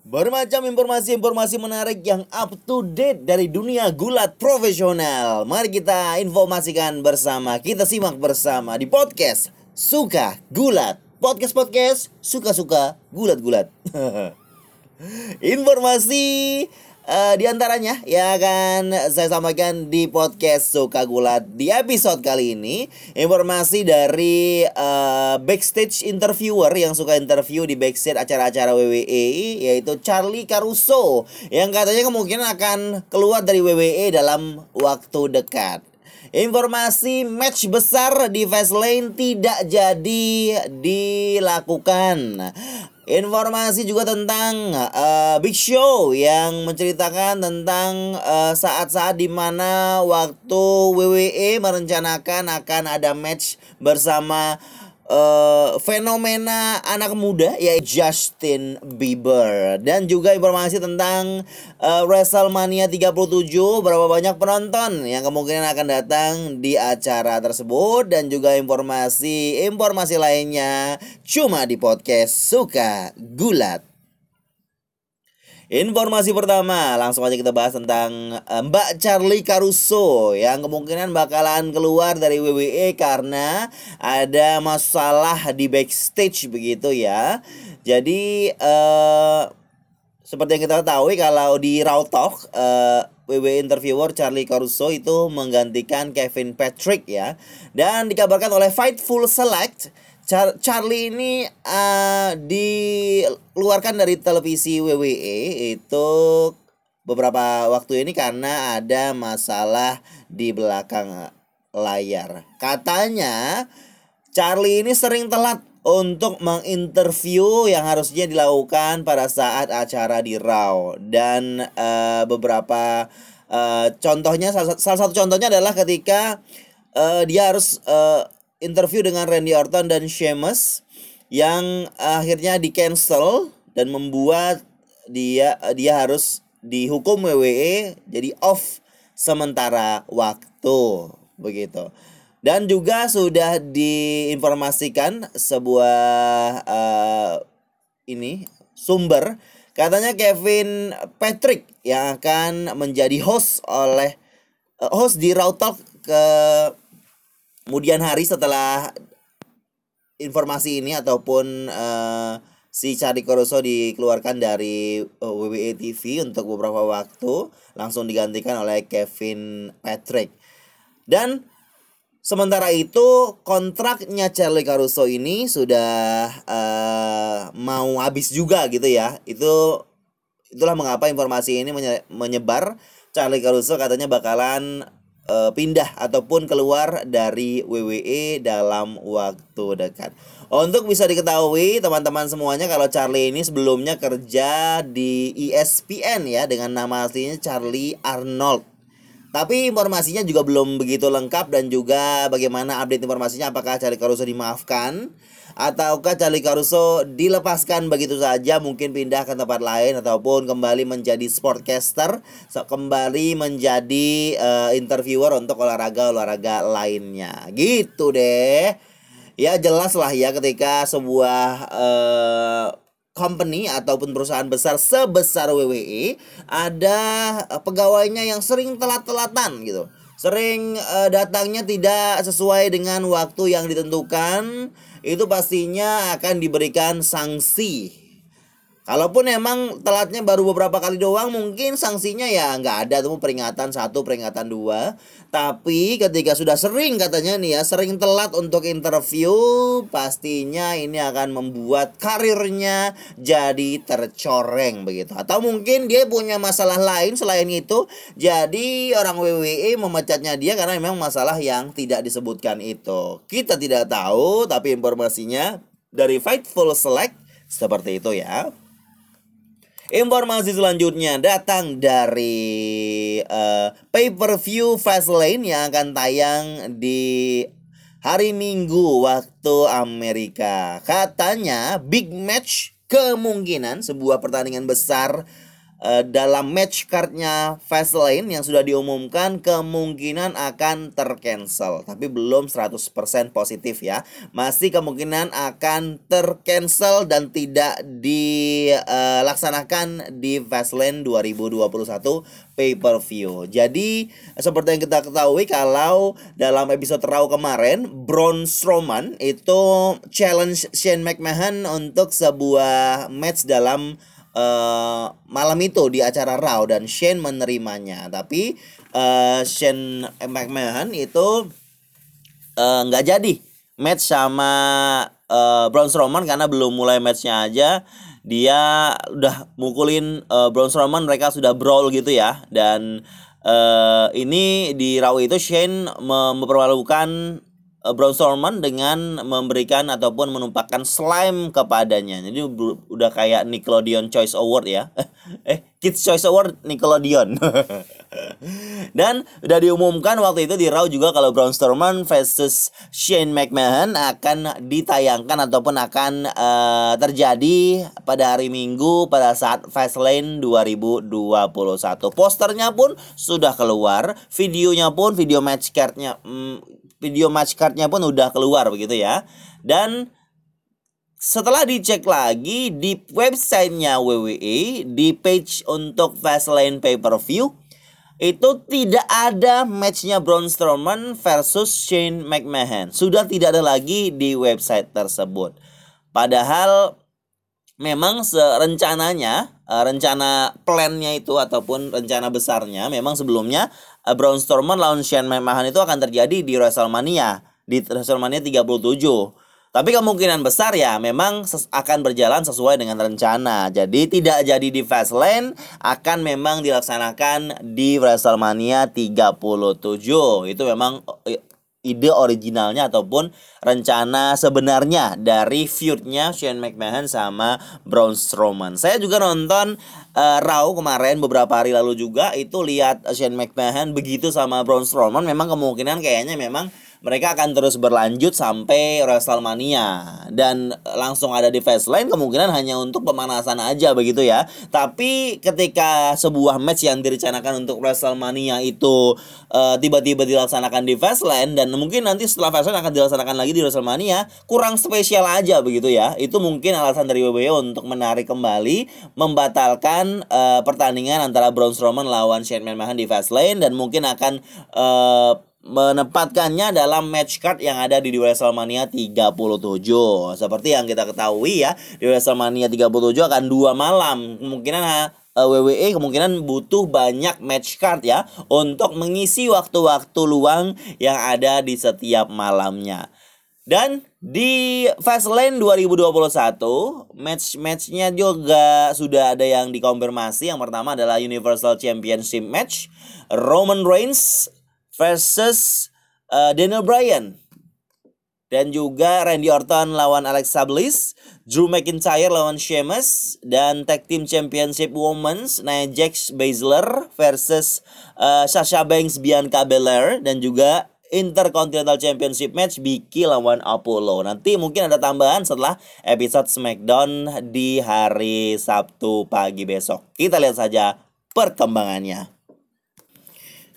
Bermacam informasi-informasi menarik yang up to date dari dunia gulat profesional. Mari kita informasikan bersama, kita simak bersama di podcast Suka Gulat. Podcast-podcast suka-suka gulat-gulat. Informasi uh, di antaranya yang akan saya sampaikan di podcast Suka Gulat di episode kali ini informasi dari uh, backstage interviewer yang suka interview di backstage acara-acara WWE yaitu Charlie Caruso yang katanya kemungkinan akan keluar dari WWE dalam waktu dekat. Informasi match besar di Fastlane tidak jadi dilakukan. Informasi juga tentang uh, Big Show yang menceritakan tentang uh, saat-saat di mana waktu WWE merencanakan akan ada match bersama uh, fenomena anak muda yaitu Justin Bieber. Dan juga informasi tentang uh, WrestleMania 37 berapa banyak penonton yang kemungkinan akan datang di acara tersebut. Dan juga informasi informasi lainnya cuma di podcast suka gulat Informasi pertama, langsung aja kita bahas tentang eh, Mbak Charlie Caruso yang kemungkinan bakalan keluar dari WWE karena ada masalah di backstage begitu ya. Jadi uh, seperti yang kita tahu kalau di Raw Talk uh, WWE interviewer Charlie Caruso itu menggantikan Kevin Patrick ya. Dan dikabarkan oleh Fightful Select Char Charlie ini uh, dikeluarkan dari televisi WWE itu beberapa waktu ini karena ada masalah di belakang layar. Katanya Charlie ini sering telat untuk menginterview yang harusnya dilakukan pada saat acara di Raw dan uh, beberapa uh, contohnya salah, salah satu contohnya adalah ketika uh, dia harus uh, interview dengan Randy Orton dan Sheamus yang akhirnya di cancel dan membuat dia dia harus dihukum WWE jadi off sementara waktu begitu. Dan juga sudah diinformasikan sebuah uh, ini sumber katanya Kevin Patrick yang akan menjadi host oleh uh, host di Raw Talk ke kemudian hari setelah informasi ini ataupun uh, si Charlie Caruso dikeluarkan dari uh, eh, WWE TV untuk beberapa waktu langsung digantikan oleh Kevin Patrick. Dan sementara itu kontraknya Charlie Caruso ini sudah uh, mau habis juga gitu ya. Itu itulah mengapa informasi ini menyebar. Charlie Caruso katanya bakalan uh, pindah ataupun keluar dari WWE dalam waktu dekat. Untuk bisa diketahui teman-teman semuanya kalau Charlie ini sebelumnya kerja di ESPN ya dengan nama aslinya Charlie Arnold. Tapi informasinya juga belum begitu lengkap dan juga bagaimana update informasinya apakah Charlie Caruso dimaafkan ataukah Charlie Caruso dilepaskan begitu saja mungkin pindah ke tempat lain ataupun kembali menjadi sportcaster kembali menjadi uh, interviewer untuk olahraga-olahraga lainnya. Gitu deh. Ya jelas lah ya ketika sebuah uh, company ataupun perusahaan besar sebesar WWE ada pegawainya yang sering telat-telatan gitu. Sering uh, datangnya tidak sesuai dengan waktu yang ditentukan, itu pastinya akan diberikan sanksi Kalaupun emang telatnya baru beberapa kali doang mungkin sanksinya ya nggak ada. Tuh peringatan satu peringatan dua. Tapi ketika sudah sering katanya nih ya sering telat untuk interview pastinya ini akan membuat karirnya jadi tercoreng begitu. Atau mungkin dia punya masalah lain selain itu jadi orang WWE memecatnya dia karena memang masalah yang tidak disebutkan itu. Kita tidak tahu tapi informasinya dari Fightful Select seperti itu ya Informasi selanjutnya datang dari uh, pay-per-view Fastlane yang akan tayang di hari Minggu waktu Amerika. Katanya big match kemungkinan sebuah pertandingan besar uh, dalam match cardnya Fastlane yang sudah diumumkan kemungkinan akan tercancel. Tapi belum 100% positif ya. Masih kemungkinan akan tercancel dan tidak dilaksanakan di Fastlane 2021 pay per view jadi seperti yang kita ketahui kalau dalam episode Raw kemarin Braun Strowman itu challenge Shane McMahon untuk sebuah match dalam uh, malam itu di acara Raw dan Shane menerimanya. Tapi uh, Shane McMahon itu eh, nggak uh, jadi match sama uh, Braun Strowman karena belum mulai matchnya aja dia udah mukulin uh, Braun Strowman mereka sudah brawl gitu ya dan uh, ini di Raw itu Shane mempermalukan Braun Strowman dengan memberikan ataupun menumpahkan slime kepadanya. Jadi udah kayak Nickelodeon Choice Award ya. eh, Kids Choice Award Nickelodeon. Dan udah diumumkan waktu itu di Raw juga kalau Braun Strowman versus Shane McMahon akan ditayangkan ataupun akan uh, terjadi pada hari Minggu pada saat Fastlane 2021. Posternya pun sudah keluar, videonya pun video match cardnya mm, video match cardnya pun udah keluar begitu ya. Dan setelah dicek lagi di websitenya WWE di page untuk Fastlane Pay Per View itu tidak ada matchnya Braun Strowman versus Shane McMahon. Sudah tidak ada lagi di website tersebut. Padahal memang serencananya uh, rencana plannya itu ataupun rencana besarnya memang sebelumnya Braun Strowman lawan Shane McMahon itu akan terjadi di WrestleMania di WrestleMania 37. Tapi kemungkinan besar ya memang akan berjalan sesuai dengan rencana. Jadi tidak jadi di Fastlane akan memang dilaksanakan di WrestleMania 37. Itu memang eh, ide originalnya ataupun rencana sebenarnya dari feudnya Shane McMahon sama Braun Strowman. Saya juga nonton uh, Raw kemarin beberapa hari lalu juga itu lihat Shane McMahon begitu sama Braun Strowman memang kemungkinan kayaknya memang mereka akan terus berlanjut sampai WrestleMania dan langsung ada di Fastlane kemungkinan hanya untuk pemanasan aja begitu ya. Tapi ketika sebuah match yang direncanakan untuk WrestleMania itu uh, tiba-tiba dilaksanakan di Fastlane dan mungkin nanti setelah Fastlane akan dilaksanakan lagi di WrestleMania, kurang spesial aja begitu ya. Itu mungkin alasan dari WWE untuk menarik kembali membatalkan uh, pertandingan antara Braun Strowman lawan Shane McMahon di Fastlane dan mungkin akan uh, menempatkannya dalam match card yang ada di WrestleMania 37. Seperti yang kita ketahui ya, di WrestleMania 37 akan dua malam. Kemungkinan eh, WWE kemungkinan butuh banyak match card ya untuk mengisi waktu-waktu luang yang ada di setiap malamnya. Dan di Fastlane 2021 match-matchnya juga sudah ada yang dikonfirmasi. Yang pertama adalah Universal Championship match Roman Reigns versus uh, Daniel Bryan dan juga Randy Orton lawan Alexa Bliss, Drew McIntyre lawan Sheamus dan Tag Team Championship Women's Nia Jax Baszler versus uh, Sasha Banks Bianca Belair dan juga Intercontinental Championship match Becky lawan Apollo. Nanti mungkin ada tambahan setelah episode SmackDown di hari Sabtu pagi besok. Kita lihat saja perkembangannya.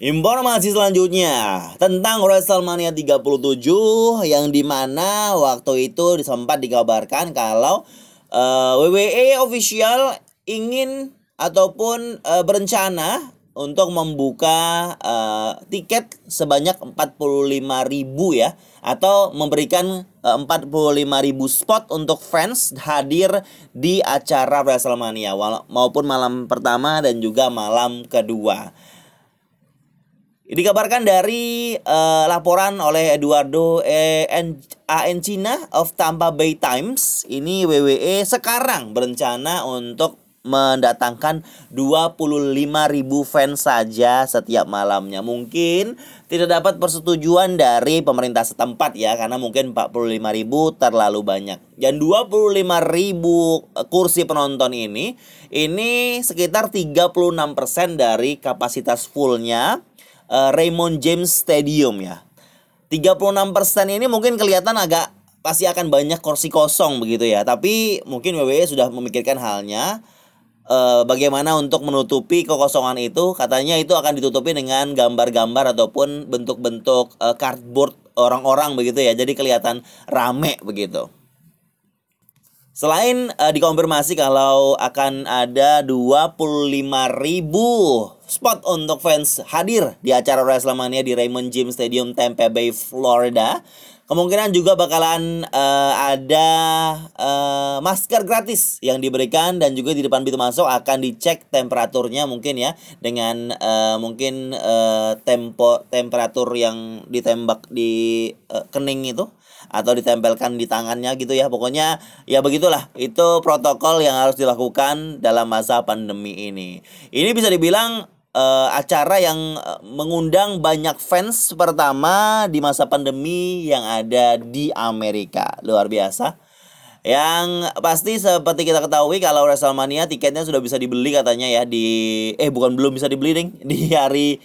Informasi selanjutnya tentang WrestleMania 37 yang di mana waktu itu sempat dikabarkan kalau uh, WWE official ingin ataupun uh, berencana untuk membuka uh, tiket sebanyak 45.000 ya atau memberikan uh, 45.000 spot untuk fans hadir di acara WrestleMania maupun malam pertama dan juga malam kedua. Dikabarkan dari uh, laporan oleh Eduardo e. Aencina of Tampa Bay Times, ini WWE sekarang berencana untuk mendatangkan 25.000 fans saja setiap malamnya. Mungkin tidak dapat persetujuan dari pemerintah setempat ya karena mungkin 45.000 terlalu banyak. Dan 25.000 kursi penonton ini ini sekitar 36% dari kapasitas fullnya uh, Raymond James Stadium ya. 36% ini mungkin kelihatan agak pasti akan banyak kursi kosong begitu ya. Tapi mungkin WWE sudah memikirkan halnya uh, bagaimana untuk menutupi kekosongan itu katanya itu akan ditutupi dengan gambar-gambar ataupun bentuk-bentuk uh, cardboard orang-orang begitu ya jadi kelihatan rame begitu Selain uh, dikonfirmasi kalau akan ada 25 ribu spot untuk fans hadir di acara WrestleMania di Raymond James Stadium Tampa Bay, Florida, Kemungkinan juga bakalan uh, ada uh, masker gratis yang diberikan dan juga di depan pintu masuk akan dicek temperaturnya mungkin ya dengan uh, mungkin uh, tempo temperatur yang ditembak di uh, kening itu atau ditempelkan di tangannya gitu ya pokoknya ya begitulah itu protokol yang harus dilakukan dalam masa pandemi ini ini bisa dibilang uh, acara yang uh, mengundang banyak fans pertama di masa pandemi yang ada di Amerika. Luar biasa. Yang pasti seperti kita ketahui kalau WrestleMania tiketnya sudah bisa dibeli katanya ya di eh bukan belum bisa dibeli ding di hari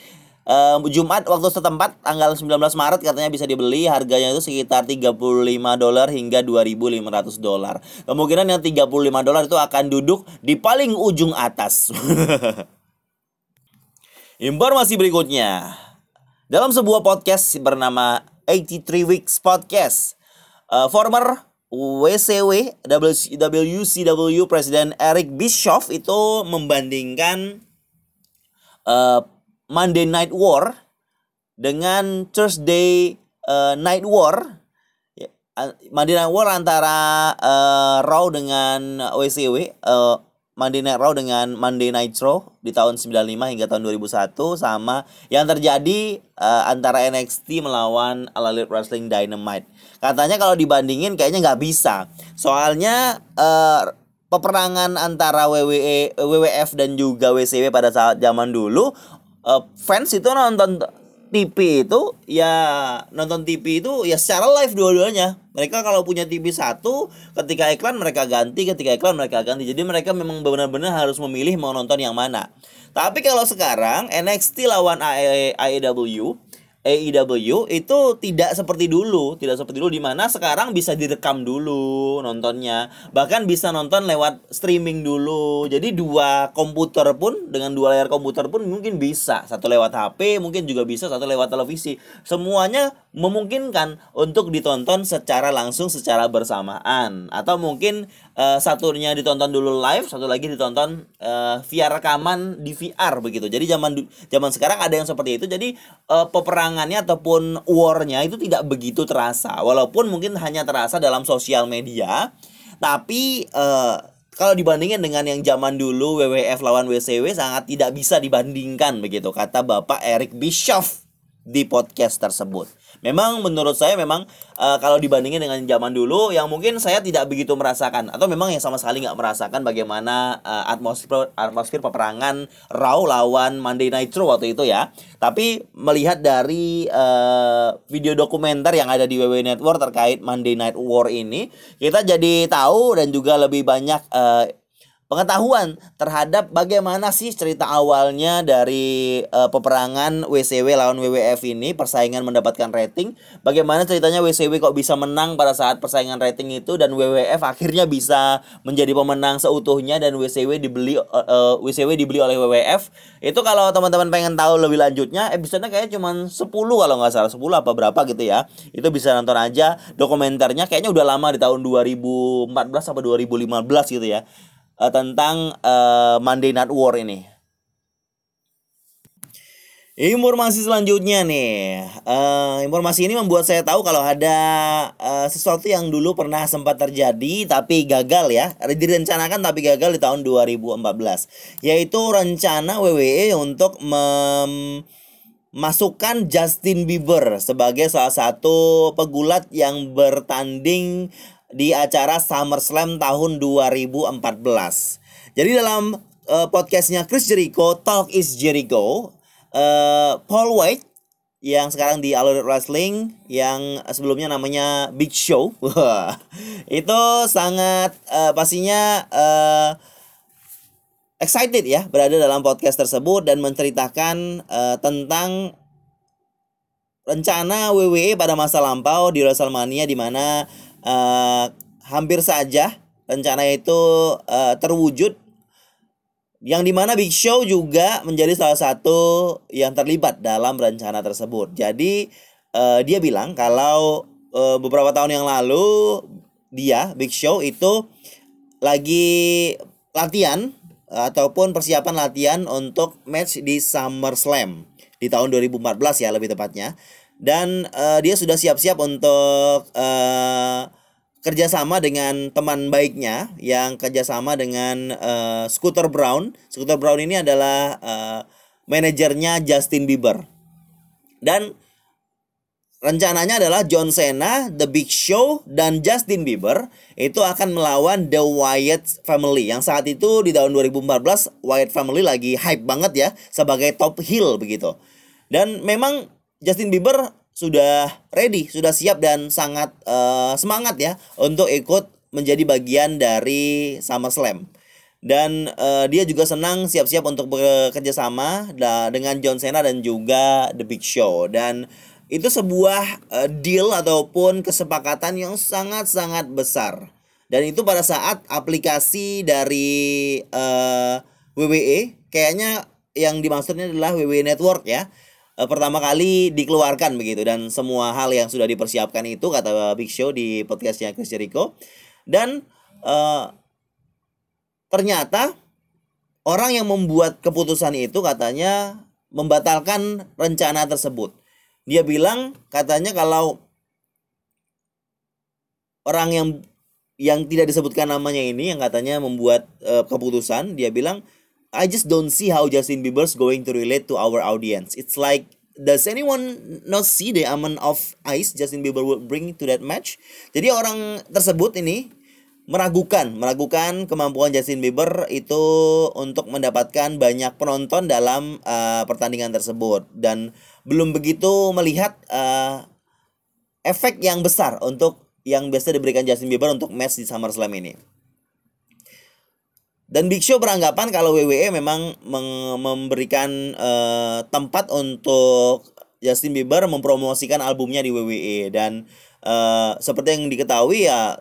uh, Jumat waktu setempat tanggal 19 Maret katanya bisa dibeli harganya itu sekitar 35 dolar hingga 2500 dolar. Kemungkinan yang 35 dolar itu akan duduk di paling ujung atas. Informasi berikutnya. Dalam sebuah podcast bernama 83 Weeks Podcast, uh, former WCW WCW Presiden Eric Bischoff itu membandingkan uh, Monday Night War dengan Thursday uh, Night War ya, Monday Night War antara uh, Raw dengan WCW uh, Monday Night Raw dengan Monday Night Raw di tahun 95 hingga tahun 2001 sama yang terjadi uh, antara NXT melawan All Elite Wrestling Dynamite. Katanya kalau dibandingin kayaknya nggak bisa. Soalnya uh, peperangan antara WWE, WWF dan juga WCW pada saat zaman dulu uh, fans itu nonton TV itu ya nonton TV itu ya secara live dua-duanya. Mereka kalau punya TV satu, ketika iklan mereka ganti, ketika iklan mereka ganti. Jadi mereka memang benar-benar harus memilih mau nonton yang mana. Tapi kalau sekarang NXT lawan AEW AEW itu tidak seperti dulu, tidak seperti dulu di mana sekarang bisa direkam dulu nontonnya. Bahkan bisa nonton lewat streaming dulu. Jadi dua komputer pun dengan dua layar komputer pun mungkin bisa. Satu lewat HP, mungkin juga bisa satu lewat televisi. Semuanya memungkinkan untuk ditonton secara langsung secara bersamaan atau mungkin uh, satunya ditonton dulu live, satu lagi ditonton uh, via rekaman di VR begitu. Jadi zaman zaman sekarang ada yang seperti itu. Jadi uh, peperangan peperangannya ataupun warnya itu tidak begitu terasa. Walaupun mungkin hanya terasa dalam sosial media tapi uh, kalau dibandingin dengan yang zaman dulu WWF lawan WCW sangat tidak bisa dibandingkan begitu. Kata Bapak Eric Bischoff di podcast tersebut. Memang menurut saya memang uh, kalau dibandingin dengan zaman dulu yang mungkin saya tidak begitu merasakan atau memang yang sama sekali nggak merasakan bagaimana uh, atmosfer atmosfer peperangan Raw lawan Monday Night Raw waktu itu ya. Tapi melihat dari uh, video dokumenter yang ada di WWE Network terkait Monday Night War ini, kita jadi tahu dan juga lebih banyak uh, pengetahuan terhadap bagaimana sih cerita awalnya dari uh, peperangan WCW lawan WWF ini persaingan mendapatkan rating. Bagaimana ceritanya WCW kok bisa menang pada saat persaingan rating itu dan WWF akhirnya bisa menjadi pemenang seutuhnya dan WCW dibeli uh, uh, WCW dibeli oleh WWF itu kalau teman-teman pengen tahu lebih lanjutnya episodenya kayaknya cuma 10 kalau nggak salah. 10 apa berapa gitu ya. Itu bisa nonton aja. Dokumenternya kayaknya udah lama di tahun 2014 apa 2015 gitu ya uh, tentang uh, Monday Night War ini. Informasi selanjutnya nih, uh, informasi ini membuat saya tahu kalau ada uh, sesuatu yang dulu pernah sempat terjadi tapi gagal ya, direncanakan tapi gagal di tahun 2014, yaitu rencana WWE untuk memasukkan Justin Bieber sebagai salah satu pegulat yang bertanding di acara SummerSlam tahun 2014. Jadi dalam uh, podcastnya Chris Jericho, Talk is Jericho, uh, Paul White yang sekarang di All Wrestling yang sebelumnya namanya Big Show itu sangat uh, pastinya uh, excited ya berada dalam podcast tersebut dan menceritakan uh, tentang rencana WWE pada masa lampau di WrestleMania di mana uh, hampir saja rencana itu uh, terwujud Yang di mana Big Show juga menjadi salah satu yang terlibat dalam rencana tersebut. Jadi uh, dia bilang kalau uh, beberapa tahun yang lalu dia Big Show itu lagi latihan ataupun persiapan latihan untuk match di SummerSlam di tahun 2014 ya lebih tepatnya dan uh, dia sudah siap-siap untuk uh, kerjasama dengan teman baiknya yang kerjasama dengan uh, Scooter Brown. Scooter Brown ini adalah uh, manajernya Justin Bieber. Dan rencananya adalah John Cena, The Big Show, dan Justin Bieber itu akan melawan The Wyatt Family. Yang saat itu di tahun 2014 Wyatt Family lagi hype banget ya sebagai top heel begitu. Dan memang Justin Bieber sudah ready, sudah siap dan sangat uh, semangat ya untuk ikut menjadi bagian dari SummerSlam. Dan uh, dia juga senang siap-siap untuk bekerja sama dengan John Cena dan juga The Big Show dan itu sebuah uh, deal ataupun kesepakatan yang sangat-sangat besar. Dan itu pada saat aplikasi dari uh, WWE kayaknya yang dimaksudnya adalah WWE Network ya pertama kali dikeluarkan begitu dan semua hal yang sudah dipersiapkan itu kata Big Show di podcastnya Chris Jericho dan uh, ternyata orang yang membuat keputusan itu katanya membatalkan rencana tersebut. Dia bilang katanya kalau orang yang yang tidak disebutkan namanya ini yang katanya membuat uh, keputusan, dia bilang I just don't see how Justin Bieber's going to relate to our audience. It's like does anyone not see the amount of ice Justin Bieber will bring to that match? Jadi orang tersebut ini meragukan meragukan kemampuan Justin Bieber itu untuk mendapatkan banyak penonton dalam uh, pertandingan tersebut dan belum begitu melihat uh, efek yang besar untuk yang biasa diberikan Justin Bieber untuk match di SummerSlam ini. Dan Big Show beranggapan kalau WWE memang memberikan uh, tempat untuk Justin Bieber mempromosikan albumnya di WWE dan uh, seperti yang diketahui ya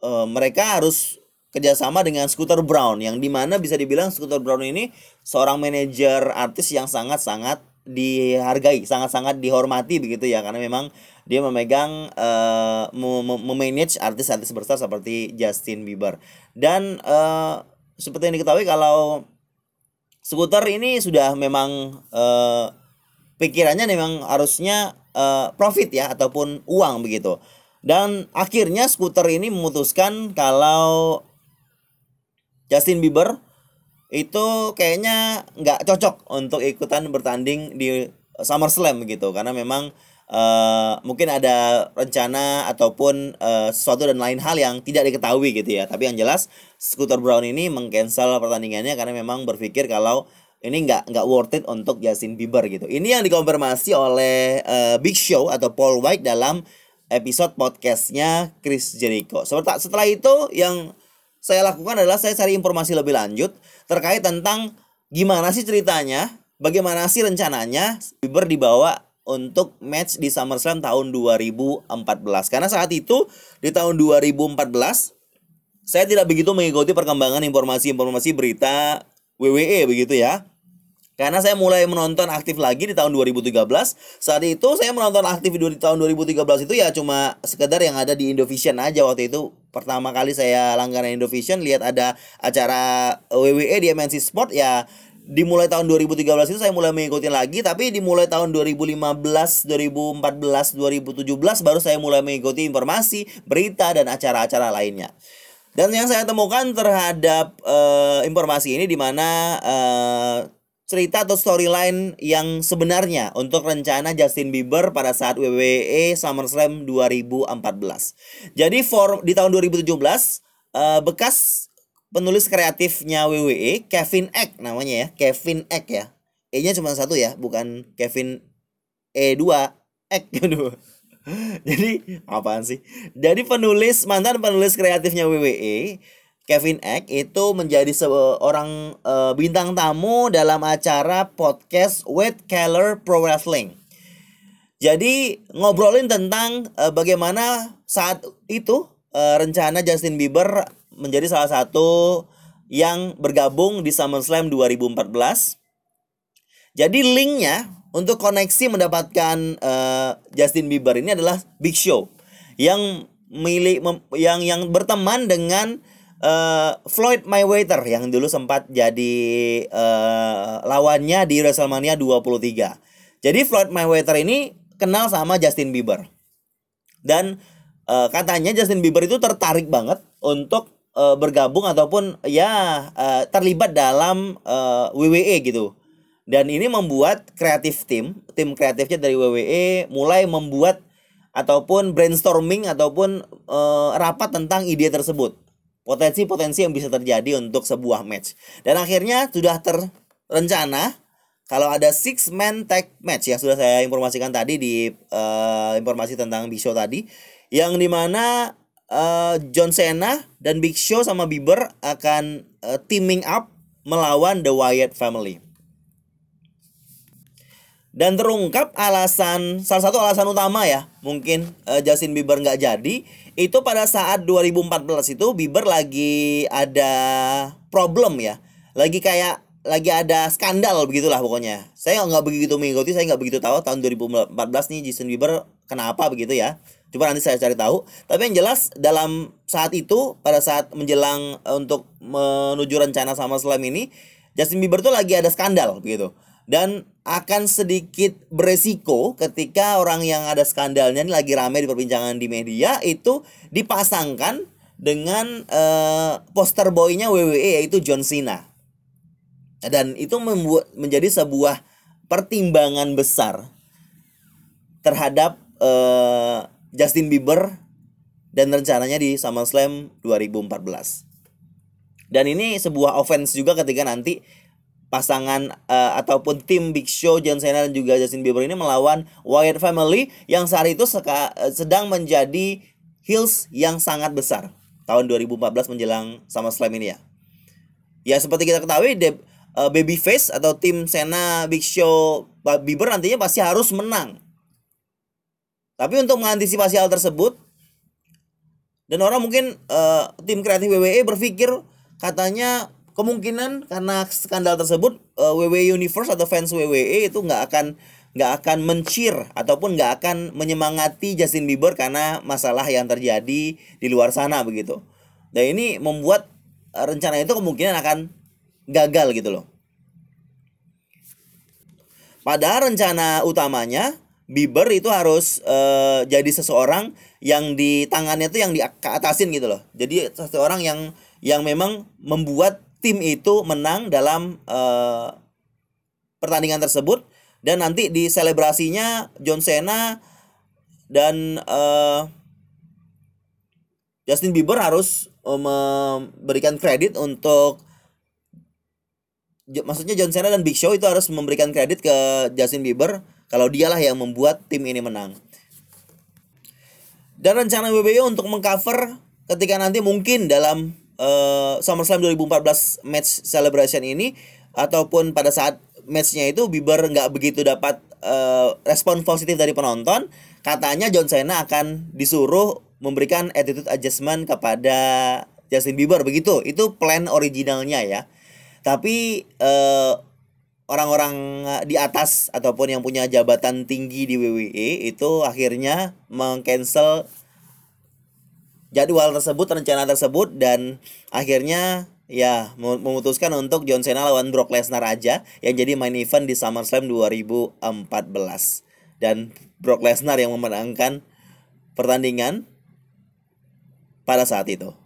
uh, mereka harus kerjasama dengan Scooter Brown yang di mana bisa dibilang Scooter Brown ini seorang manajer artis yang sangat-sangat dihargai, sangat-sangat dihormati begitu ya. Karena memang dia memegang uh, memanage artis-artis besar seperti Justin Bieber. Dan uh, seperti yang diketahui kalau skuter ini sudah memang uh, pikirannya memang harusnya uh, profit ya ataupun uang begitu. Dan akhirnya skuter ini memutuskan kalau Justin Bieber itu kayaknya nggak cocok untuk ikutan bertanding di SummerSlam gitu karena memang uh, mungkin ada rencana ataupun uh, sesuatu dan lain hal yang tidak diketahui gitu ya. Tapi yang jelas Scooter Brown ini mengcancel pertandingannya karena memang berpikir kalau ini nggak nggak worth it untuk Justin Bieber gitu. Ini yang dikonfirmasi oleh uh, Big Show atau Paul White dalam episode podcastnya Chris Jericho. Setelah setelah itu yang saya lakukan adalah saya cari informasi lebih lanjut terkait tentang gimana sih ceritanya, bagaimana sih rencananya Bieber dibawa untuk match di SummerSlam tahun 2014. Karena saat itu di tahun 2014 saya tidak begitu mengikuti perkembangan informasi-informasi berita WWE begitu ya. Karena saya mulai menonton aktif lagi di tahun 2013 Saat itu saya menonton aktif di tahun 2013 itu ya cuma sekedar yang ada di Indovision aja waktu itu Pertama kali saya langganan Indovision lihat ada acara WWE di MNC Sport ya dimulai tahun 2013 itu saya mulai mengikuti lagi tapi dimulai tahun 2015, 2014, 2017 baru saya mulai mengikuti informasi, berita dan acara-acara lainnya. Dan yang saya temukan terhadap uh, informasi ini di mana uh, cerita atau storyline yang sebenarnya untuk rencana Justin Bieber pada saat WWE SummerSlam 2014. Jadi for di tahun 2017 uh, eh, bekas penulis kreatifnya WWE Kevin Eck namanya ya Kevin Eck ya. E nya cuma satu ya bukan Kevin E2 Eck. Gitu jadi apaan sih? Jadi penulis mantan penulis kreatifnya WWE Kevin Eck itu menjadi seorang uh, bintang tamu dalam acara podcast Wade Keller Pro Wrestling. Jadi ngobrolin tentang uh, bagaimana saat itu uh, rencana Justin Bieber menjadi salah satu yang bergabung di SummerSlam 2014. Jadi linknya untuk koneksi mendapatkan uh, Justin Bieber ini adalah Big Show yang milik yang yang berteman dengan uh, Floyd Mayweather yang dulu sempat jadi uh, lawannya di WrestleMania 23. Jadi Floyd Mayweather ini kenal sama Justin Bieber. Dan uh, katanya Justin Bieber itu tertarik banget untuk uh, bergabung ataupun ya uh, terlibat dalam uh, WWE gitu dan ini membuat kreatif tim, tim kreatifnya dari WWE mulai membuat ataupun brainstorming ataupun e, rapat tentang ide tersebut. Potensi-potensi yang bisa terjadi untuk sebuah match. Dan akhirnya sudah terencana kalau ada six man tag match yang sudah saya informasikan tadi di uh, informasi tentang Big Show tadi yang di mana uh, John Cena dan Big Show sama Bieber akan uh, teaming up melawan The Wyatt Family. Dan terungkap alasan salah satu alasan utama ya mungkin uh, Justin Bieber nggak jadi itu pada saat 2014 itu Bieber lagi ada problem ya. Lagi kayak lagi ada skandal begitulah pokoknya. Saya nggak begitu mengikuti saya nggak begitu tahu tahun 2014 nih Justin Bieber kenapa begitu ya coba nanti saya cari tahu. Tapi yang jelas dalam saat itu pada saat menjelang uh, untuk menuju rencana sama Slam ini Justin Bieber tuh lagi ada skandal begitu. Dan akan sedikit beresiko ketika orang yang ada skandalnya ini lagi ramai di perbincangan di media itu dipasangkan dengan uh, poster boynya WWE yaitu John Cena. Dan itu membuat menjadi sebuah pertimbangan besar terhadap uh, Justin Bieber dan rencananya di SummerSlam 2014 dan ini sebuah offense juga ketika nanti pasangan uh, ataupun tim Big Show John Cena dan juga Justin Bieber ini melawan Wyatt Family yang saat itu seka, uh, sedang menjadi heels yang sangat besar tahun 2014 menjelang sama Slam ini ya. Ya seperti kita ketahui de, uh, Babyface atau tim Cena Big Show Bieber nantinya pasti harus menang. Tapi untuk mengantisipasi hal tersebut dan orang mungkin uh, tim kreatif WWE berpikir katanya kemungkinan karena skandal tersebut uh, eh, WWE Universe atau fans WWE itu nggak akan nggak akan mencir ataupun nggak akan menyemangati Justin Bieber karena masalah yang terjadi di luar sana begitu. Dan ini membuat uh, rencana itu kemungkinan akan gagal gitu loh. Padahal rencana utamanya Bieber itu harus uh, jadi seseorang yang di tangannya tuh yang di atasin gitu loh. Jadi seseorang yang yang memang membuat tim itu menang dalam uh, pertandingan tersebut dan nanti di selebrasinya John Cena dan uh, Justin Bieber harus memberikan kredit untuk maksudnya John Cena dan Big Show itu harus memberikan kredit ke Justin Bieber kalau dialah yang membuat tim ini menang. Dan rencana WWE untuk mengcover ketika nanti mungkin dalam uh, SummerSlam 2014 match celebration ini ataupun pada saat matchnya itu Bieber nggak begitu dapat uh, respon positif dari penonton katanya John Cena akan disuruh memberikan attitude adjustment kepada Justin Bieber. Begitu. Itu plan originalnya ya. Tapi uh, orang-orang di atas ataupun yang punya jabatan tinggi di WWE itu akhirnya mengcancel jadwal tersebut, rencana tersebut dan akhirnya ya memutuskan untuk John Cena lawan Brock Lesnar aja yang jadi main event di SummerSlam 2014 dan Brock Lesnar yang memenangkan pertandingan pada saat itu.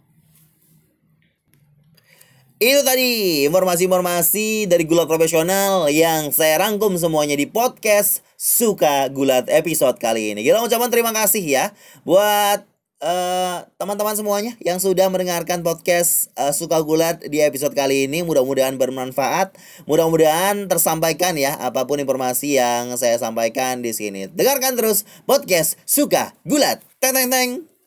Itu tadi informasi-informasi dari Gulat Profesional yang saya rangkum semuanya di podcast Suka Gulat episode kali ini. Kita ucapan terima kasih ya buat eh, teman-teman semuanya yang sudah mendengarkan podcast uh, Suka Gulat di episode kali ini mudah-mudahan bermanfaat, mudah-mudahan tersampaikan ya apa pun informasi yang saya sampaikan di sini. Dengarkan terus podcast Suka Gulat. Teng teng teng.